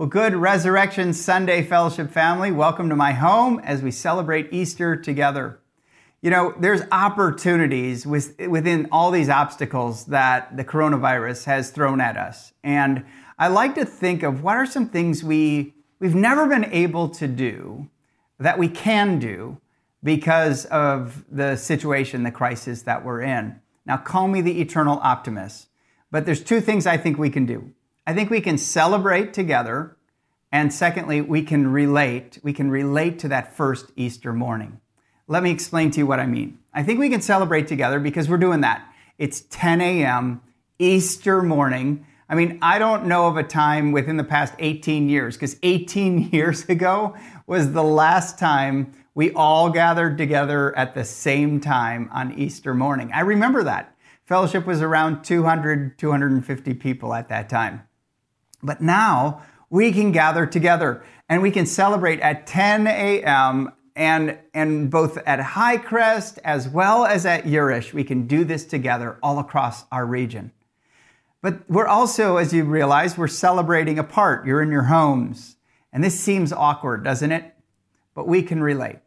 Well, good Resurrection Sunday Fellowship family. Welcome to my home as we celebrate Easter together. You know, there's opportunities with, within all these obstacles that the coronavirus has thrown at us. And I like to think of what are some things we, we've never been able to do that we can do because of the situation, the crisis that we're in. Now, call me the eternal optimist, but there's two things I think we can do. I think we can celebrate together, and secondly, we can relate. We can relate to that first Easter morning. Let me explain to you what I mean. I think we can celebrate together because we're doing that. It's 10 a.m. Easter morning. I mean, I don't know of a time within the past 18 years, because 18 years ago was the last time we all gathered together at the same time on Easter morning. I remember that. Fellowship was around 200, 250 people at that time. But now we can gather together and we can celebrate at 10 a.m. and, and both at Highcrest as well as at Urish, we can do this together all across our region. But we're also, as you realize, we're celebrating apart. You're in your homes. And this seems awkward, doesn't it? But we can relate.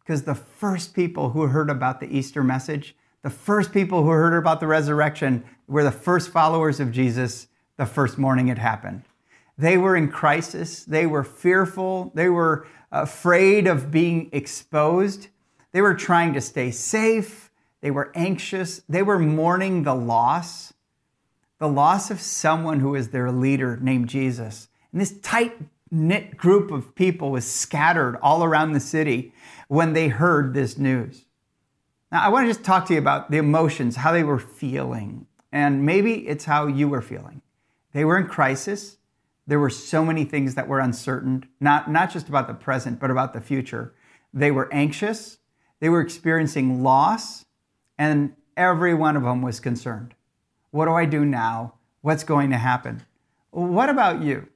Because the first people who heard about the Easter message, the first people who heard about the resurrection, were the first followers of Jesus the first morning it happened. They were in crisis. They were fearful. They were uh, afraid of being exposed. They were trying to stay safe. They were anxious. They were mourning the loss the loss of someone who is their leader named Jesus. And this tight knit group of people was scattered all around the city when they heard this news. Now, I want to just talk to you about the emotions, how they were feeling. And maybe it's how you were feeling. They were in crisis. There were so many things that were uncertain, not, not just about the present, but about the future. They were anxious. They were experiencing loss. And every one of them was concerned. What do I do now? What's going to happen? What about you?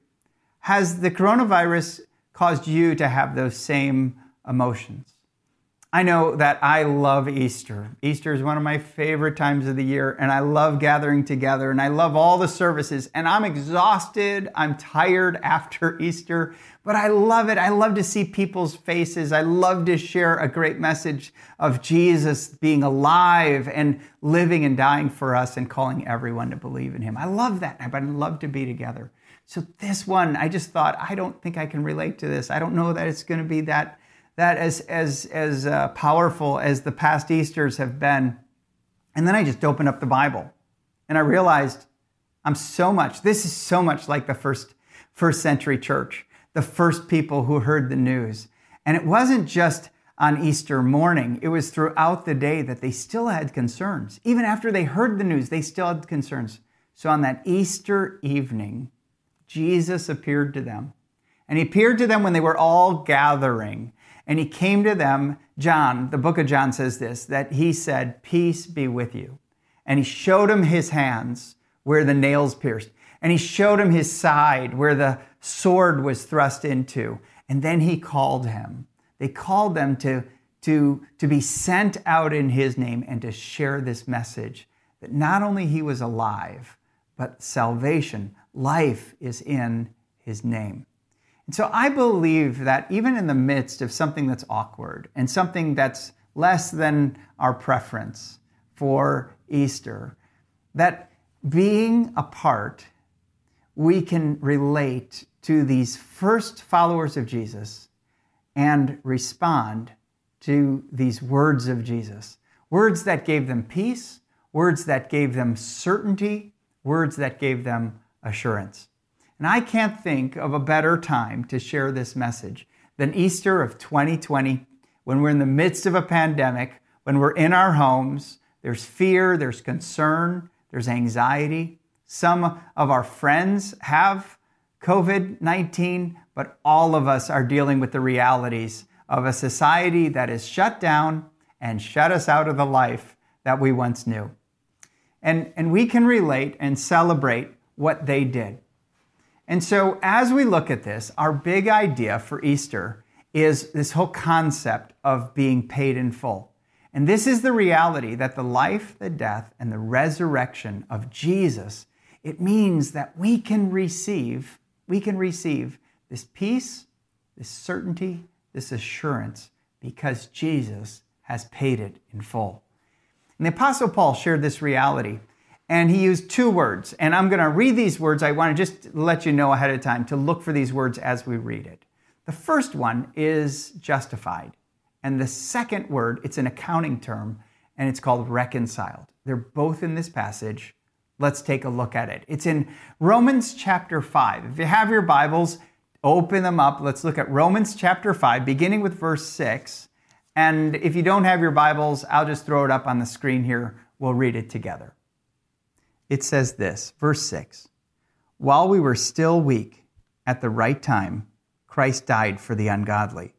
Has the coronavirus caused you to have those same emotions? I know that I love Easter. Easter is one of my favorite times of the year, and I love gathering together, and I love all the services. And I'm exhausted, I'm tired after Easter, but I love it. I love to see people's faces. I love to share a great message of Jesus being alive and living and dying for us and calling everyone to believe in him. I love that, but I love to be together. So, this one, I just thought, I don't think I can relate to this. I don't know that it's going to be that that as as as uh, powerful as the past Easter's have been. And then I just opened up the Bible, and I realized I'm so much. This is so much like the first first century church, the first people who heard the news, and it wasn't just on Easter morning. It was throughout the day that they still had concerns. Even after they heard the news, they still had concerns. So on that Easter evening, Jesus appeared to them. And he appeared to them when they were all gathering. And he came to them, John, the book of John says this, that he said, Peace be with you. And he showed him his hands where the nails pierced. And he showed him his side where the sword was thrust into. And then he called him. They called them to, to, to be sent out in his name and to share this message that not only he was alive, but salvation, life is in his name. And so I believe that even in the midst of something that's awkward and something that's less than our preference for Easter, that being apart, we can relate to these first followers of Jesus and respond to these words of Jesus. Words that gave them peace, words that gave them certainty, words that gave them assurance. And I can't think of a better time to share this message than Easter of 2020, when we're in the midst of a pandemic, when we're in our homes, there's fear, there's concern, there's anxiety. Some of our friends have COVID 19, but all of us are dealing with the realities of a society that is shut down and shut us out of the life that we once knew. And, and we can relate and celebrate what they did. And so, as we look at this, our big idea for Easter is this whole concept of being paid in full. And this is the reality that the life, the death, and the resurrection of Jesus, it means that we can receive, we can receive this peace, this certainty, this assurance, because Jesus has paid it in full. And the Apostle Paul shared this reality, and he used two words. And I'm going to read these words. I want to just let you know ahead of time to look for these words as we read it. The first one is justified. And the second word, it's an accounting term, and it's called reconciled. They're both in this passage. Let's take a look at it. It's in Romans chapter 5. If you have your Bibles, open them up. Let's look at Romans chapter 5, beginning with verse 6. And if you don't have your Bibles, I'll just throw it up on the screen here. We'll read it together. It says this, verse 6 While we were still weak, at the right time, Christ died for the ungodly.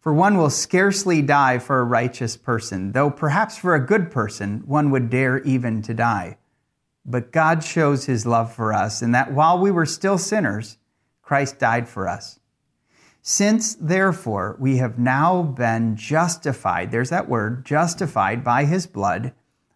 For one will scarcely die for a righteous person, though perhaps for a good person one would dare even to die. But God shows his love for us in that while we were still sinners, Christ died for us. Since therefore we have now been justified, there's that word, justified by his blood,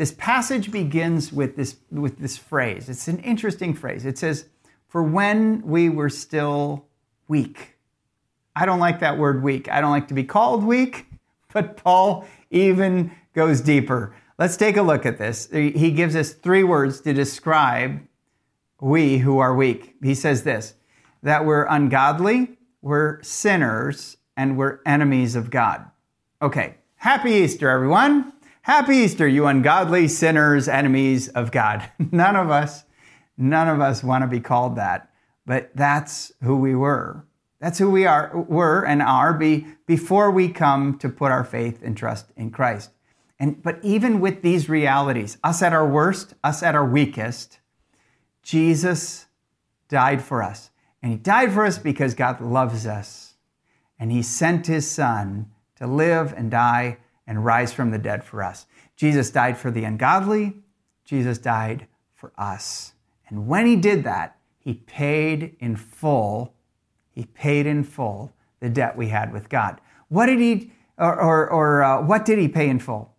this passage begins with this, with this phrase. It's an interesting phrase. It says, For when we were still weak. I don't like that word weak. I don't like to be called weak, but Paul even goes deeper. Let's take a look at this. He gives us three words to describe we who are weak. He says this that we're ungodly, we're sinners, and we're enemies of God. Okay, happy Easter, everyone. Happy Easter, you ungodly sinners, enemies of God. None of us, none of us want to be called that, but that's who we were. That's who we are, were and are be, before we come to put our faith and trust in Christ. And, but even with these realities, us at our worst, us at our weakest, Jesus died for us. And he died for us because God loves us. And he sent his son to live and die and rise from the dead for us. Jesus died for the ungodly. Jesus died for us. And when he did that, he paid in full he paid in full the debt we had with God. What did he, or, or, or uh, what did he pay in full?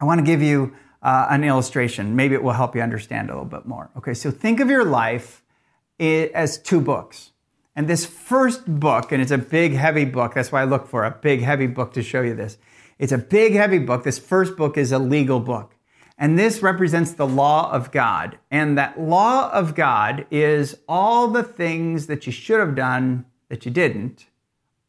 I want to give you uh, an illustration. Maybe it will help you understand a little bit more. Okay, so think of your life as two books. And this first book, and it's a big, heavy book, that's why I look for a big, heavy book to show you this. It's a big, heavy book. This first book is a legal book. And this represents the law of God. And that law of God is all the things that you should have done that you didn't,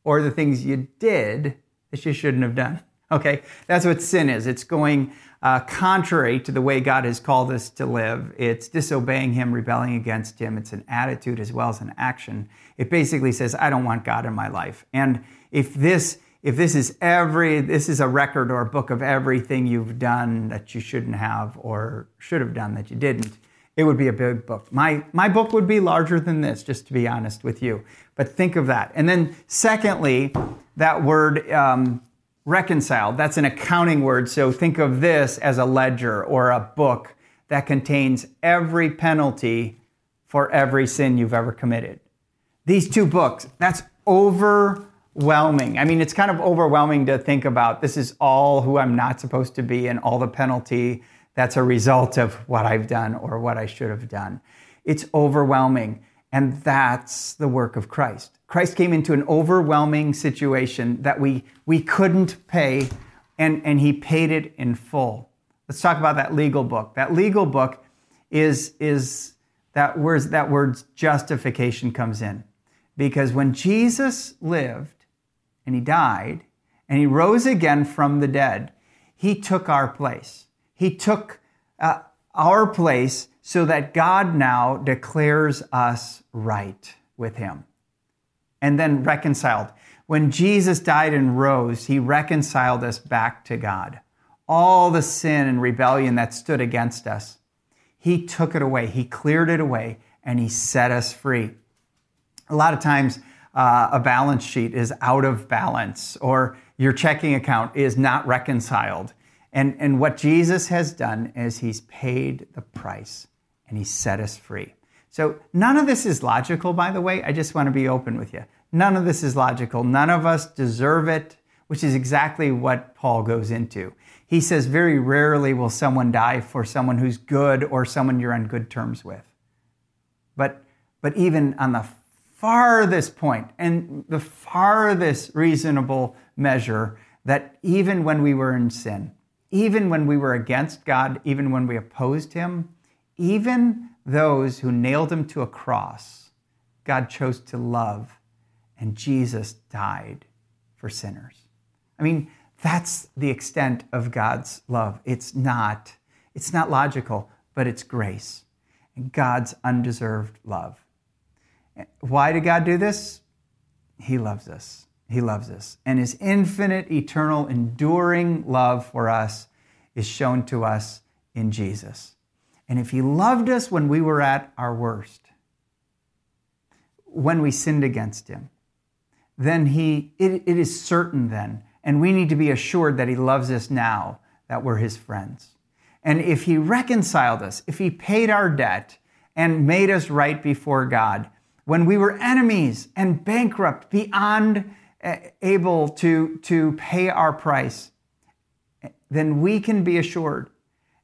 or the things you did that you shouldn't have done. Okay, that's what sin is. It's going uh, contrary to the way God has called us to live. It's disobeying Him, rebelling against Him. It's an attitude as well as an action. It basically says, I don't want God in my life. And if this if this is every this is a record or a book of everything you've done that you shouldn't have or should have done that you didn't it would be a big book. My my book would be larger than this just to be honest with you. But think of that. And then secondly that word um, reconciled that's an accounting word. So think of this as a ledger or a book that contains every penalty for every sin you've ever committed. These two books that's over overwhelming. I mean, it's kind of overwhelming to think about this is all who I'm not supposed to be and all the penalty that's a result of what I've done or what I should have done. It's overwhelming. And that's the work of Christ. Christ came into an overwhelming situation that we, we couldn't pay, and, and he paid it in full. Let's talk about that legal book. That legal book is, is that, word, that word justification comes in. Because when Jesus lived, and he died and he rose again from the dead. He took our place. He took uh, our place so that God now declares us right with him. And then reconciled. When Jesus died and rose, he reconciled us back to God. All the sin and rebellion that stood against us, he took it away. He cleared it away and he set us free. A lot of times, uh, a balance sheet is out of balance or your checking account is not reconciled. And, and what Jesus has done is he's paid the price and he set us free. So none of this is logical, by the way. I just want to be open with you. None of this is logical. None of us deserve it, which is exactly what Paul goes into. He says, very rarely will someone die for someone who's good or someone you're on good terms with. But, but even on the farthest point and the farthest reasonable measure, that even when we were in sin, even when we were against God, even when we opposed Him, even those who nailed Him to a cross, God chose to love, and Jesus died for sinners. I mean, that's the extent of God's love. It's not, it's not logical, but it's grace and God's undeserved love. Why did God do this? He loves us. He loves us. And his infinite, eternal, enduring love for us is shown to us in Jesus. And if he loved us when we were at our worst, when we sinned against him, then he it, it is certain then, and we need to be assured that he loves us now that we're his friends. And if he reconciled us, if he paid our debt and made us right before God, when we were enemies and bankrupt beyond eh, able to, to pay our price, then we can be assured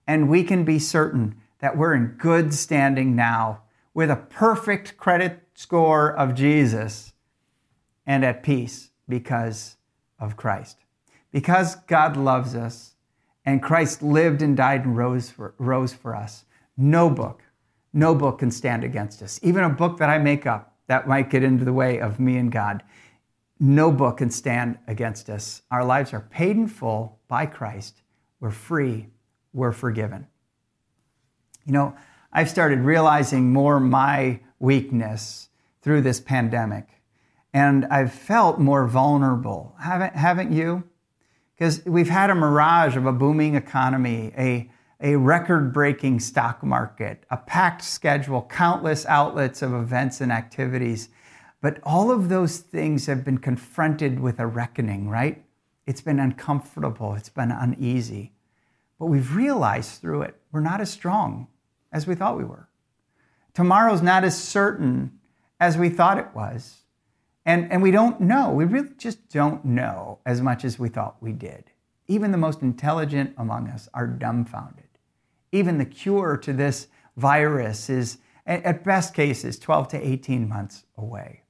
and we can be certain that we're in good standing now with a perfect credit score of Jesus and at peace because of Christ. Because God loves us and Christ lived and died and rose for, rose for us, no book, no book can stand against us. Even a book that I make up that might get into the way of me and God, no book can stand against us. Our lives are paid in full by Christ. We're free. We're forgiven. You know, I've started realizing more my weakness through this pandemic, and I've felt more vulnerable. Haven't, haven't you? Because we've had a mirage of a booming economy, a, a record breaking stock market, a packed schedule, countless outlets of events and activities. But all of those things have been confronted with a reckoning, right? It's been uncomfortable, it's been uneasy. But we've realized through it we're not as strong as we thought we were. Tomorrow's not as certain as we thought it was. And, and we don't know. We really just don't know as much as we thought we did. Even the most intelligent among us are dumbfounded. Even the cure to this virus is, at best cases, 12 to 18 months away.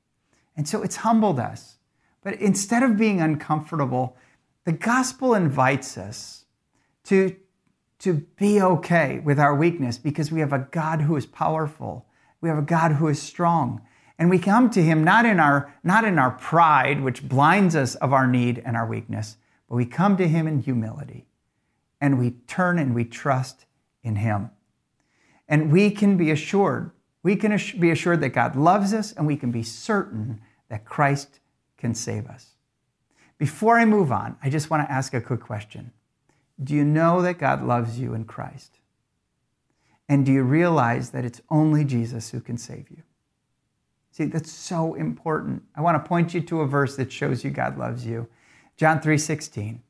And so it's humbled us. But instead of being uncomfortable, the gospel invites us to, to be okay with our weakness because we have a God who is powerful. We have a God who is strong. And we come to him not in our not in our pride which blinds us of our need and our weakness, but we come to him in humility. And we turn and we trust in him. And we can be assured, we can be assured that God loves us and we can be certain that Christ can save us. Before I move on, I just want to ask a quick question. Do you know that God loves you in Christ? And do you realize that it's only Jesus who can save you? See, that's so important. I want to point you to a verse that shows you God loves you. John 3:16.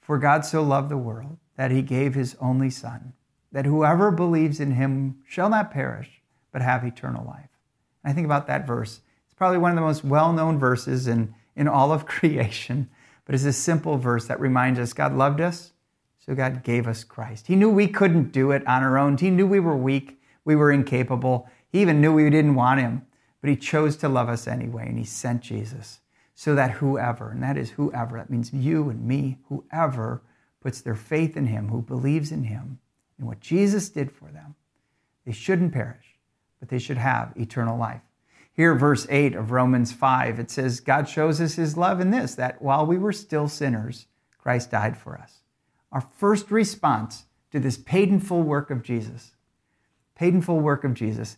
For God so loved the world that he gave his only son, that whoever believes in him shall not perish, but have eternal life. And I think about that verse. It's probably one of the most well-known verses in, in all of creation, but it's a simple verse that reminds us God loved us, so God gave us Christ. He knew we couldn't do it on our own. He knew we were weak, we were incapable. He even knew we didn't want him. But he chose to love us anyway, and he sent Jesus so that whoever, and that is whoever, that means you and me, whoever puts their faith in him, who believes in him, and what Jesus did for them, they shouldn't perish, but they should have eternal life. Here, verse 8 of Romans 5, it says, God shows us his love in this, that while we were still sinners, Christ died for us. Our first response to this paid in full work of Jesus, paid in full work of Jesus,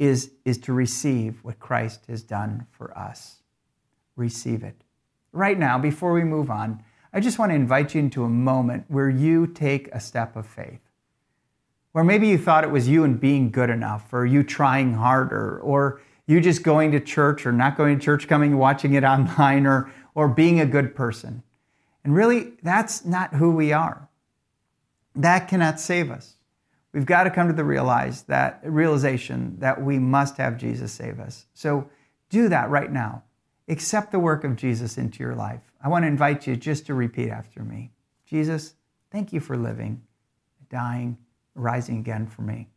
is, is to receive what Christ has done for us. Receive it. Right now, before we move on, I just want to invite you into a moment where you take a step of faith. Or maybe you thought it was you and being good enough, or you trying harder, or you just going to church or not going to church, coming watching it online or, or being a good person. And really, that's not who we are. That cannot save us. We've got to come to the realize that realization that we must have Jesus save us. So do that right now. Accept the work of Jesus into your life. I want to invite you just to repeat after me. Jesus, thank you for living, dying, rising again for me.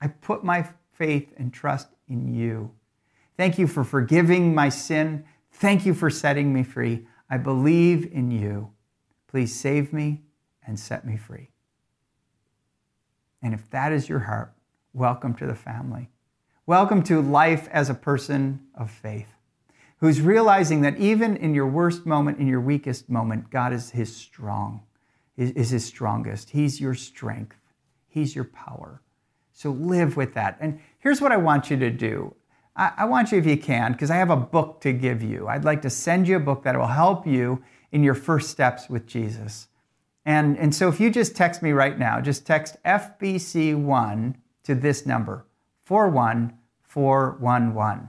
I put my faith and trust in you. Thank you for forgiving my sin. Thank you for setting me free. I believe in you. Please save me and set me free. And if that is your heart, welcome to the family. Welcome to life as a person of faith who's realizing that even in your worst moment, in your weakest moment, God is his strong, is his strongest. He's your strength. He's your power. So live with that. And here's what I want you to do. I, want you, if you can, because I have a book to give you. I'd like to send you a book that will help you in your first steps with Jesus. And, and so if you just text me right now, just text FBC1 to this number, 41411.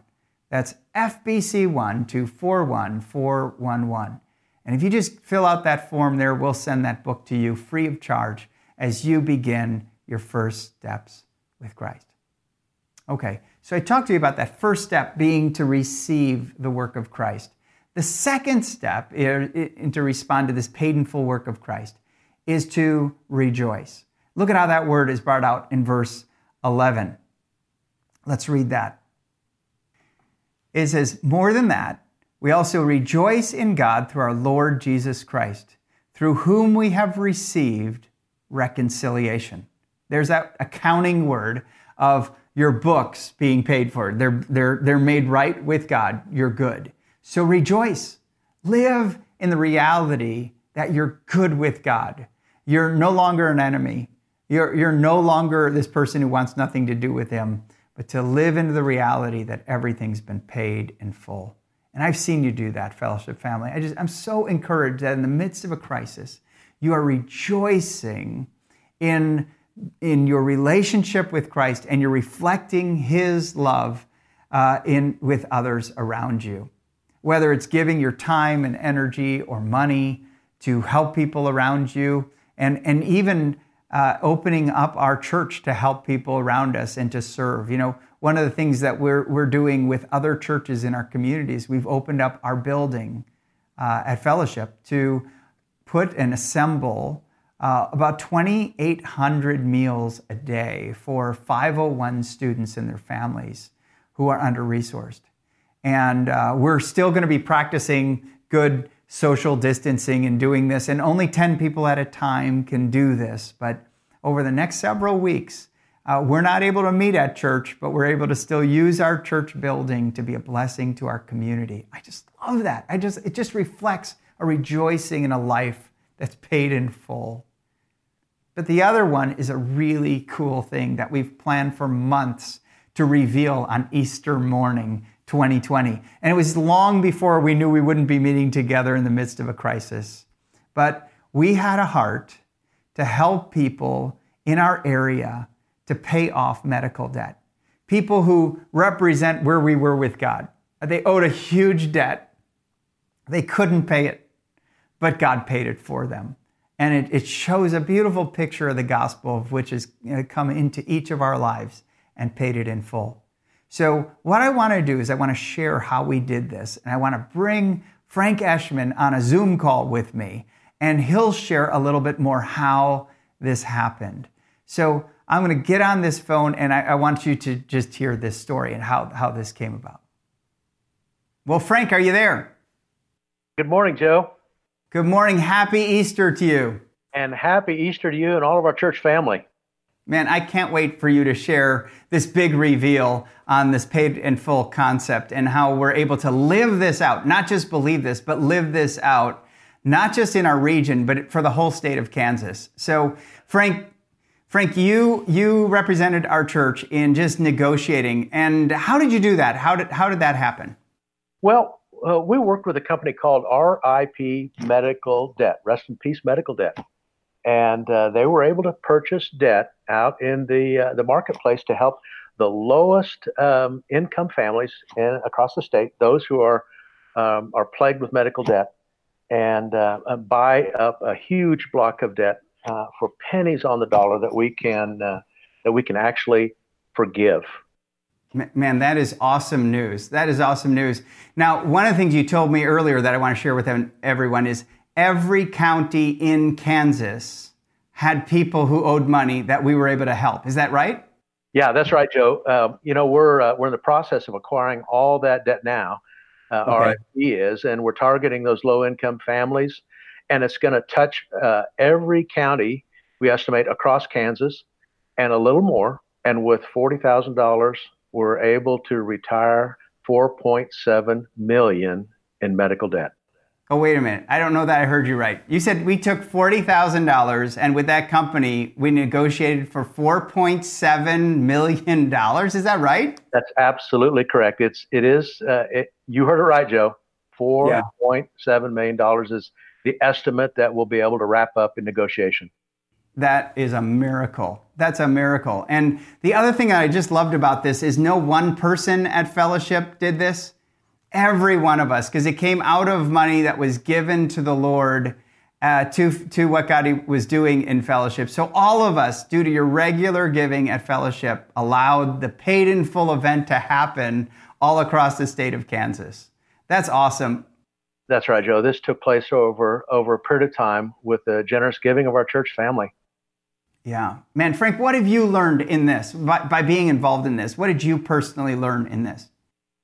That's FBC1 to 41411. And if you just fill out that form there, we'll send that book to you free of charge as you begin your first steps with Christ. Okay, so I talked to you about that first step being to receive the work of Christ. The second step in to respond to this paid in full work of Christ is to rejoice. Look at how that word is brought out in verse 11. Let's read that. It says, More than that, we also rejoice in God through our Lord Jesus Christ, through whom we have received reconciliation. There's that accounting word of your books being paid for. They're, they're, they're made right with God. You're good. So rejoice. Live in the reality that you're good with God. You're no longer an enemy. You're, you're no longer this person who wants nothing to do with him, but to live into the reality that everything's been paid in full. And I've seen you do that, fellowship family. I just, I'm so encouraged that in the midst of a crisis, you are rejoicing in, in your relationship with Christ and you're reflecting his love uh, in, with others around you. Whether it's giving your time and energy or money to help people around you, and, and even uh, opening up our church to help people around us and to serve. You know, one of the things that we're, we're doing with other churches in our communities, we've opened up our building uh, at Fellowship to put and assemble uh, about 2,800 meals a day for 501 students and their families who are under resourced. And uh, we're still going to be practicing good social distancing and doing this, and only 10 people at a time can do this. But over the next several weeks, uh, we're not able to meet at church, but we're able to still use our church building to be a blessing to our community. I just love that. I just it just reflects a rejoicing in a life that's paid in full. But the other one is a really cool thing that we've planned for months to reveal on Easter morning 2020. And it was long before we knew we wouldn't be meeting together in the midst of a crisis. But we had a heart to help people in our area to pay off medical debt. People who represent where we were with God. They owed a huge debt. They couldn't pay it, but God paid it for them. And it, it shows a beautiful picture of the gospel of which has come into each of our lives and paid it in full. So, what I want to do is I want to share how we did this, and I want to bring Frank Eschman on a Zoom call with me, and he'll share a little bit more how this happened. So, I'm going to get on this phone, and I, I want you to just hear this story and how, how this came about. Well, Frank, are you there? Good morning, Joe. Good morning. Happy Easter to you. And happy Easter to you and all of our church family. Man, I can't wait for you to share this big reveal on this paid in full concept and how we're able to live this out, not just believe this, but live this out, not just in our region, but for the whole state of Kansas. So, Frank, Frank, you you represented our church in just negotiating, and how did you do that? How did how did that happen? Well, uh, we worked with a company called RIP Medical Debt, Rest in Peace Medical Debt, and uh, they were able to purchase debt out in the uh, the marketplace to help the lowest um, income families in, across the state, those who are um, are plagued with medical debt, and uh, uh buy up a huge block of debt uh, for pennies on the dollar that we can that we can actually forgive. Man, that is awesome news. That is awesome news. Now, one of the things you told me earlier that I want to share with everyone is every county in Kansas had people who owed money that we were able to help. Is that right? Yeah, that's right, Joe. Uh, you know, we're uh, we're in the process of acquiring all that debt now. Uh, okay. RFP is, and we're targeting those low-income families, and it's going to touch uh, every county we estimate across Kansas, and a little more. And with forty thousand dollars, we're able to retire four point seven million in medical debt. Oh, wait a minute. I don't know that I heard you right. You said we took $40,000 and with that company, we negotiated for $4.7 million. Is that right? That's absolutely correct. It's, it is, uh, it, you heard it right, Joe. $4.7 yeah. million is the estimate that we'll be able to wrap up in negotiation. That is a miracle. That's a miracle. And the other thing that I just loved about this is no one person at Fellowship did this every one of us, because it came out of money that was given to the Lord uh, to, to what God was doing in fellowship. So, all of us, due to your regular giving at fellowship, allowed the paid in full event to happen all across the state of Kansas. That's awesome. That's right, Joe. This took place over over a period of time with the generous giving of our church family. Yeah. Man, Frank, what have you learned in this by, by being involved in this? What did you personally learn in this?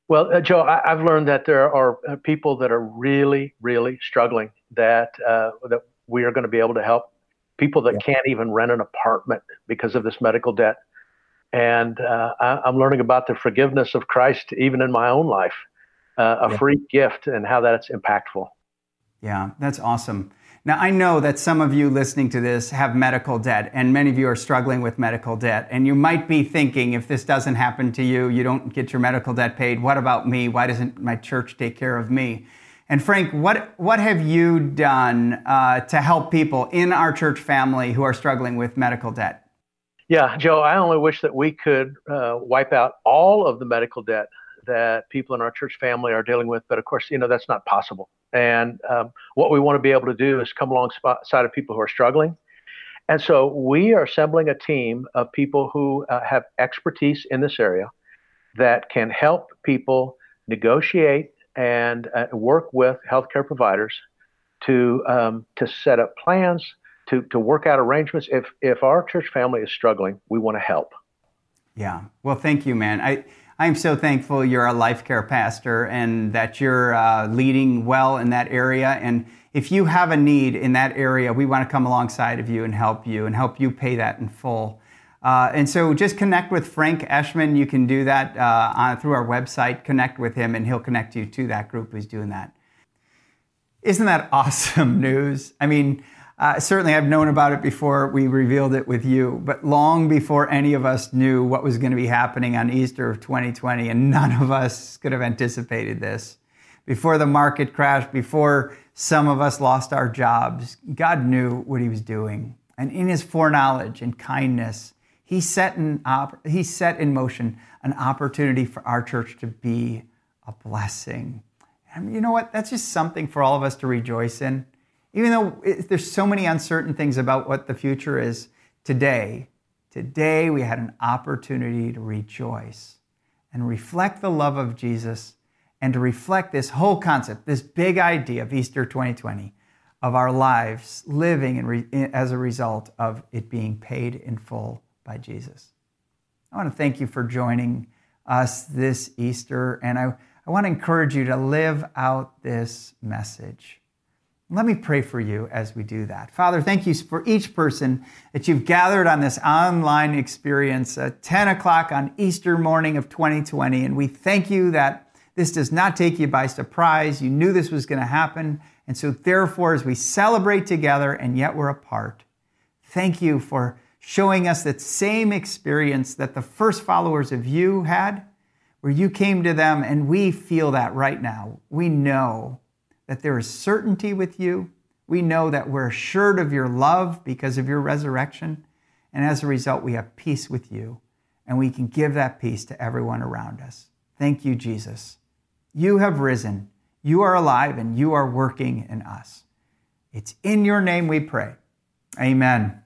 Well, uh, Joe, I, have learned that there are uh, people that are really, really struggling. That uh, that we are going to be able to help people that yeah. can't even rent an apartment because of this medical debt. And uh, I, am learning about the forgiveness of Christ even in my own life, uh, a yeah. free gift, and how that's impactful. Yeah, that's awesome. Now, I know that some of you listening to this have medical debt, and many of you are struggling with medical debt. And you might be thinking, if this doesn't happen to you, you don't get your medical debt paid, what about me? Why doesn't my church take care of me? And Frank, what, what have you done uh, to help people in our church family who are struggling with medical debt? Yeah, Joe, I only wish that we could uh, wipe out all of the medical debt that people in our church family are dealing with. But of course, you know, that's not possible. And um, what we want to be able to do is come alongside of people who are struggling. And so we are assembling a team of people who uh, have expertise in this area that can help people negotiate and uh, work with healthcare providers to um, to set up plans to to work out arrangements. If if our church family is struggling, we want to help. Yeah. Well, thank you, man. I I'm so thankful you're a life care pastor and that you're uh, leading well in that area. And if you have a need in that area, we want to come alongside of you and help you and help you pay that in full. Uh, and so just connect with Frank Eschman. You can do that uh, on, through our website. Connect with him, and he'll connect you to that group who's doing that. Isn't that awesome news? I mean, uh, certainly, I've known about it before we revealed it with you, but long before any of us knew what was going to be happening on Easter of 2020, and none of us could have anticipated this. Before the market crashed, before some of us lost our jobs, God knew what He was doing. And in His foreknowledge and kindness, He set op- he set in motion an opportunity for our church to be a blessing. And you know what? That's just something for all of us to rejoice in even though it, there's so many uncertain things about what the future is today, today we had an opportunity to rejoice and reflect the love of Jesus and to reflect this whole concept, this big idea of Easter 2020 of our lives living re- as a result of it being paid in full by Jesus. I want to thank you for joining us this Easter, and I, I want to encourage you to live out this message. Let me pray for you as we do that. Father, thank you for each person that you've gathered on this online experience at 10 o'clock on Easter morning of 2020. And we thank you that this does not take you by surprise. You knew this was going to happen. And so, therefore, as we celebrate together and yet we're apart, thank you for showing us that same experience that the first followers of you had, where you came to them, and we feel that right now. We know that there is certainty with you. We know that we're assured of your love because of your resurrection. And as a result, we have peace with you. and we can give that peace to everyone around us. Thank you, Jesus. You have risen, you are alive, and you are working in us. It's in your name we pray. Amen.